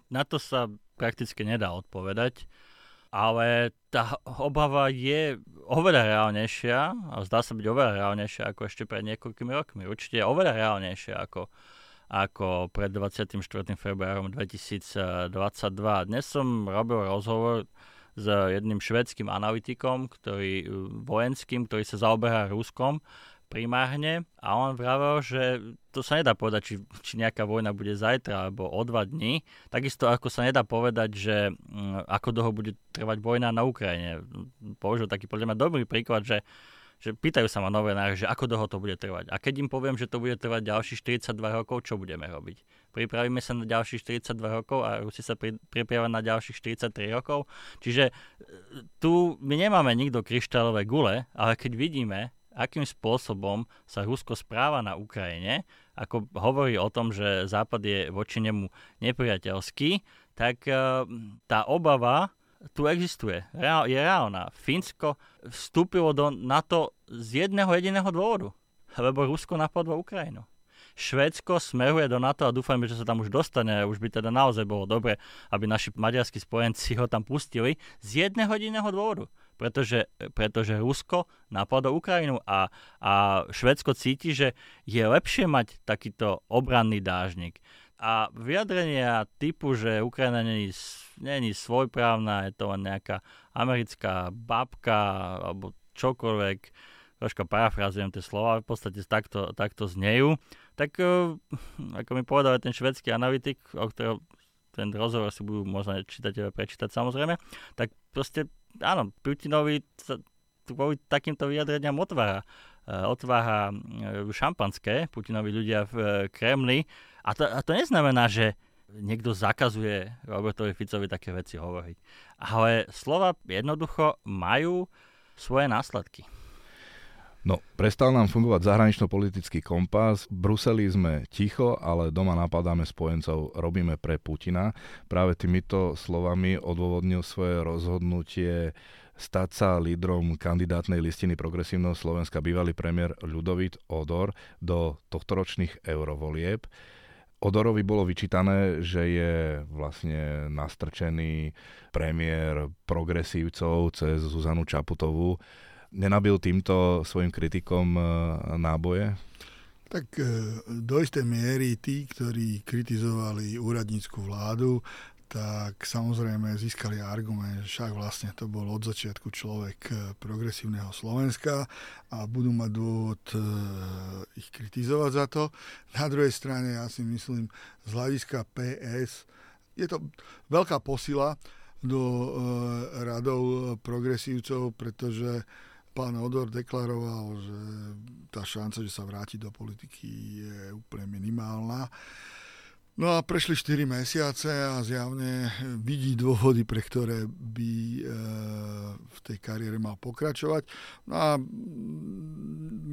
Speaker 2: Na to sa prakticky nedá odpovedať ale tá obava je oveľa reálnejšia a zdá sa byť oveľa reálnejšia ako ešte pred niekoľkými rokmi. Určite oveľa reálnejšia ako, ako pred 24. februárom 2022. Dnes som robil rozhovor s jedným švedským analytikom, ktorý, vojenským, ktorý sa zaoberá Ruskom primárne a on vravel, že to sa nedá povedať, či, či nejaká vojna bude zajtra alebo o dva dní. Takisto ako sa nedá povedať, že m, mm, ako dlho bude trvať vojna na Ukrajine. Použil taký podľa mňa dobrý príklad, že že pýtajú sa ma novinári, že ako dlho to bude trvať. A keď im poviem, že to bude trvať ďalších 42 rokov, čo budeme robiť? Pripravíme sa na ďalších 42 rokov a Rusi sa pri, pripravia na ďalších 43 rokov. Čiže e, tu my nemáme nikto kryštálové gule, ale keď vidíme, akým spôsobom sa Rusko správa na Ukrajine, ako hovorí o tom, že Západ je voči nemu nepriateľský, tak uh, tá obava tu existuje, je reálna. Fínsko vstúpilo do NATO z jedného jediného dôvodu, lebo Rusko napadlo Ukrajinu. Švédsko smeruje do NATO a dúfajme, že sa tam už dostane. Už by teda naozaj bolo dobre, aby naši maďarskí spojenci ho tam pustili z jedného jediného dôvodu pretože, pretože Rusko napadlo Ukrajinu a, a Švedsko cíti, že je lepšie mať takýto obranný dážnik. A vyjadrenia typu, že Ukrajina není, není svojprávna, je to len nejaká americká babka alebo čokoľvek, troška parafrazujem tie slova, v podstate takto, takto znejú, tak eh, ako mi povedal ten švedský analytik, o ktorého ten rozhovor si budú možno čítať prečítať samozrejme, tak proste áno, Putinovi sa kvôli takýmto vyjadreniam otvára, uh, otvára uh, šampanské Putinovi ľudia v uh, Kremli. A to, a to neznamená, že niekto zakazuje Robertovi Ficovi také veci hovoriť. Ale slova jednoducho majú svoje následky.
Speaker 1: No, prestal nám fungovať zahranično-politický kompas. V Bruseli sme ticho, ale doma napadáme spojencov, robíme pre Putina. Práve týmito slovami odôvodnil svoje rozhodnutie stať sa lídrom kandidátnej listiny progresívneho Slovenska bývalý premiér Ľudovít Odor do tohtoročných eurovolieb. Odorovi bolo vyčítané, že je vlastne nastrčený premiér progresívcov cez Zuzanu Čaputovú nenabil týmto svojim kritikom e, náboje?
Speaker 3: Tak e, do istej miery tí, ktorí kritizovali úradnícku vládu, tak samozrejme získali argument, že však vlastne to bol od začiatku človek e, progresívneho Slovenska a budú mať dôvod ich kritizovať za to. Na druhej strane ja si myslím, z hľadiska PS je to veľká posila do radov progresívcov, pretože pán Odor deklaroval, že tá šanca, že sa vráti do politiky je úplne minimálna. No a prešli 4 mesiace a zjavne vidí dôvody, pre ktoré by e, v tej kariére mal pokračovať. No a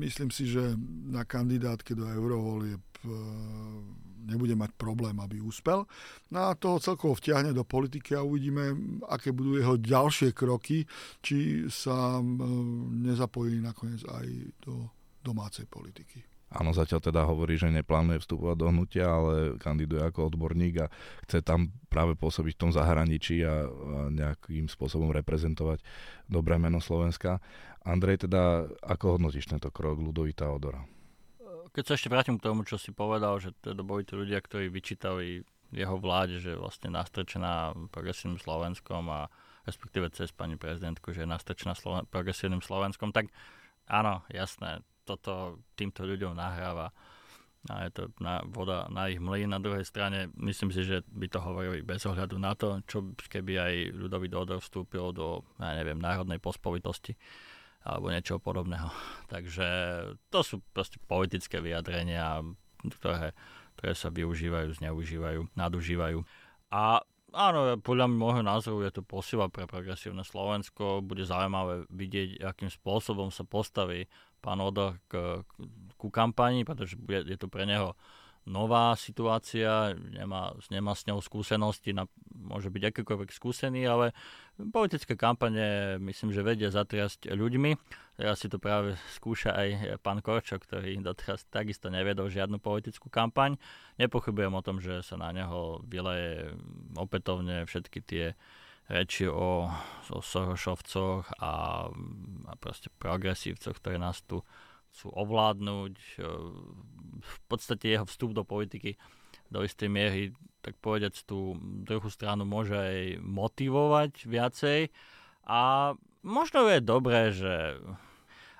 Speaker 3: myslím si, že na kandidátke do eurovolieb e, nebude mať problém, aby úspel. No a toho celkovo vtiahne do politiky a uvidíme, aké budú jeho ďalšie kroky, či sa nezapojí nakoniec aj do domácej politiky.
Speaker 1: Áno, zatiaľ teda hovorí, že neplánuje vstupovať do hnutia, ale kandiduje ako odborník a chce tam práve pôsobiť v tom zahraničí a, nejakým spôsobom reprezentovať dobré meno Slovenska. Andrej, teda ako hodnotíš tento krok Ludovita Odora?
Speaker 2: Keď sa ešte vrátim k tomu, čo si povedal, že teda boli tí ľudia, ktorí vyčítali jeho vláde, že vlastne nastrčená progresívnym Slovenskom a respektíve cez pani prezidentku, že je nastrčená Sloven- progresívnym Slovenskom, tak áno, jasné, toto týmto ľuďom nahráva a je to na, voda na ich mlyn. Na druhej strane myslím si, že by to hovorili bez ohľadu na to, čo keby aj ľudový Dodor vstúpil do, ja neviem, národnej pospovitosti alebo niečo podobného. Takže to sú proste politické vyjadrenia, ktoré, ktoré sa využívajú, zneužívajú, nadužívajú. A áno, podľa môjho názoru je to posila pre progresívne Slovensko. Bude zaujímavé vidieť, akým spôsobom sa postaví pán Odor k, ku kampani, pretože je to pre neho nová situácia, nemá, nemá s ňou skúsenosti, na, môže byť akýkoľvek skúsený, ale politické kampane myslím, že vedia zatriasť ľuďmi. Teraz si to práve skúša aj pán Korčo, ktorý doteraz takisto nevedol žiadnu politickú kampaň. Nepochybujem o tom, že sa na neho vyleje opätovne všetky tie reči o, o Sorošovcoch a, a proste progresívcoch, ktoré nás tu chcú ovládnuť. E, v podstate jeho vstup do politiky do istej miery, tak povedať, tú druhú stranu môže aj motivovať viacej. A možno je dobré, že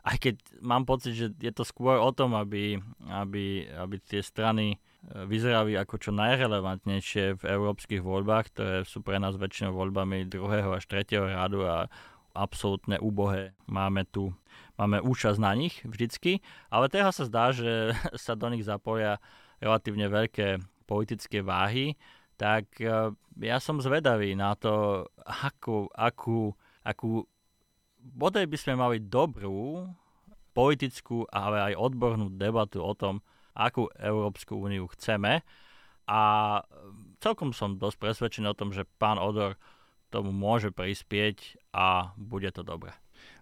Speaker 2: aj keď mám pocit, že je to skôr o tom, aby, aby, aby tie strany e, vyzerali ako čo najrelevantnejšie v európskych voľbách, ktoré sú pre nás väčšinou voľbami druhého až tretieho radu a absolútne úbohé. Máme tu máme účasť na nich vždycky, ale teraz sa zdá, že sa do nich zapoja relatívne veľké politické váhy, tak e, ja som zvedavý na to, akú, akú, akú bodaj by sme mali dobrú politickú, ale aj odbornú debatu o tom, akú Európsku úniu chceme. A celkom som dosť presvedčený o tom, že pán Odor tomu môže prispieť a bude to dobré.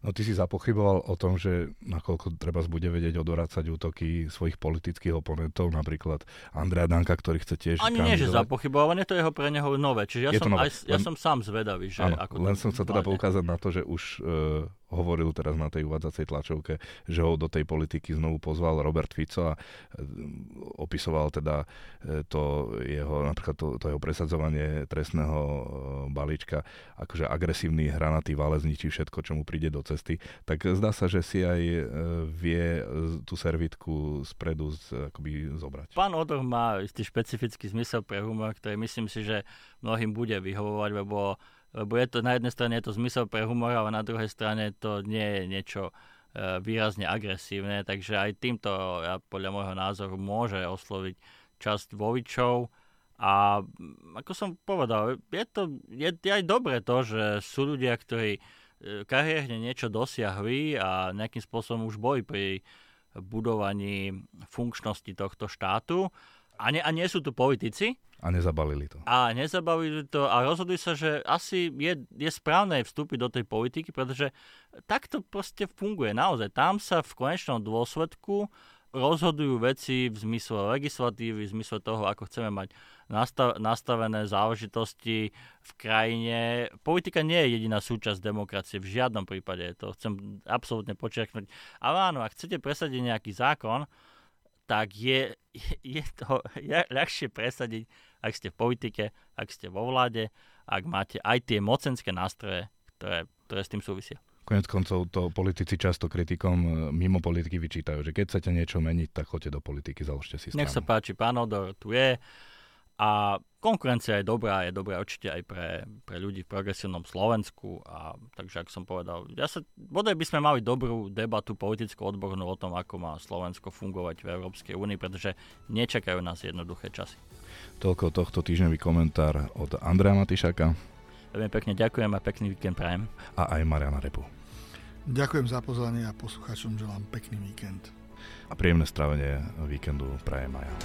Speaker 1: No ty si zapochyboval o tom, že nakoľko treba bude vedieť odorácať útoky svojich politických oponentov, napríklad Andrea Danka, ktorý chce tiež
Speaker 2: Ani nie, že zapochyboval, ale to jeho pre neho nové. Čiže ja,
Speaker 1: je
Speaker 2: som,
Speaker 1: nové.
Speaker 2: aj, ja len, som sám zvedavý, že
Speaker 1: áno,
Speaker 2: ako
Speaker 1: len som sa teda poukázať na to, že už uh, hovoril teraz na tej uvádzacej tlačovke, že ho do tej politiky znovu pozval Robert Fico a e, opisoval teda e, to jeho, napríklad to, to jeho presadzovanie trestného e, balíčka, akože agresívny hranatý válec zničí všetko, čo mu príde do cesty, tak zdá sa, že si aj vie tú servitku spredu z, akoby zobrať.
Speaker 2: Pán Odor má istý špecifický zmysel pre humor, ktorý myslím si, že mnohým bude vyhovovať, lebo lebo je to na jednej strane je to zmysel pre humor, ale na druhej strane to nie je niečo e, výrazne agresívne, takže aj týmto ja, podľa môjho názoru môže osloviť časť voličov a ako som povedal, je to je, je aj dobre to, že sú ľudia, ktorí kariérne niečo dosiahli a nejakým spôsobom už boli pri budovaní funkčnosti tohto štátu. A nie, a nie sú tu politici,
Speaker 1: a nezabalili to.
Speaker 2: A nezabalili to a rozhodujú sa, že asi je, je správne vstúpiť do tej politiky, pretože takto proste funguje naozaj. Tam sa v konečnom dôsledku rozhodujú veci v zmysle legislatívy, v zmysle toho, ako chceme mať nastav, nastavené záležitosti v krajine. Politika nie je jediná súčasť demokracie, v žiadnom prípade. To chcem absolútne počerknúť. Ale áno, ak chcete presadiť nejaký zákon, tak je, je to ľahšie presadiť ak ste v politike, ak ste vo vláde, ak máte aj tie mocenské nástroje, ktoré, ktoré s tým súvisia.
Speaker 1: Konec koncov to politici často kritikom e, mimo politiky vyčítajú, že keď chcete niečo meniť, tak choďte do politiky, založte si stranu.
Speaker 2: Nech sa páči, pán Odor tu je a konkurencia je dobrá, je dobrá určite aj pre, pre ľudí v progresívnom Slovensku. A, takže ako som povedal, ja sa, bodaj by sme mali dobrú debatu politickú odbornú o tom, ako má Slovensko fungovať v Európskej únii, pretože nečakajú nás jednoduché časy.
Speaker 1: Toľko tohto týždňový komentár od Andrea Matišaka.
Speaker 2: Veľmi pekne ďakujem a pekný víkend prajem.
Speaker 1: A aj Mariana Repu.
Speaker 3: Ďakujem za pozvanie a poslucháčom želám pekný víkend.
Speaker 1: A príjemné strávenie víkendu prajem aj ja.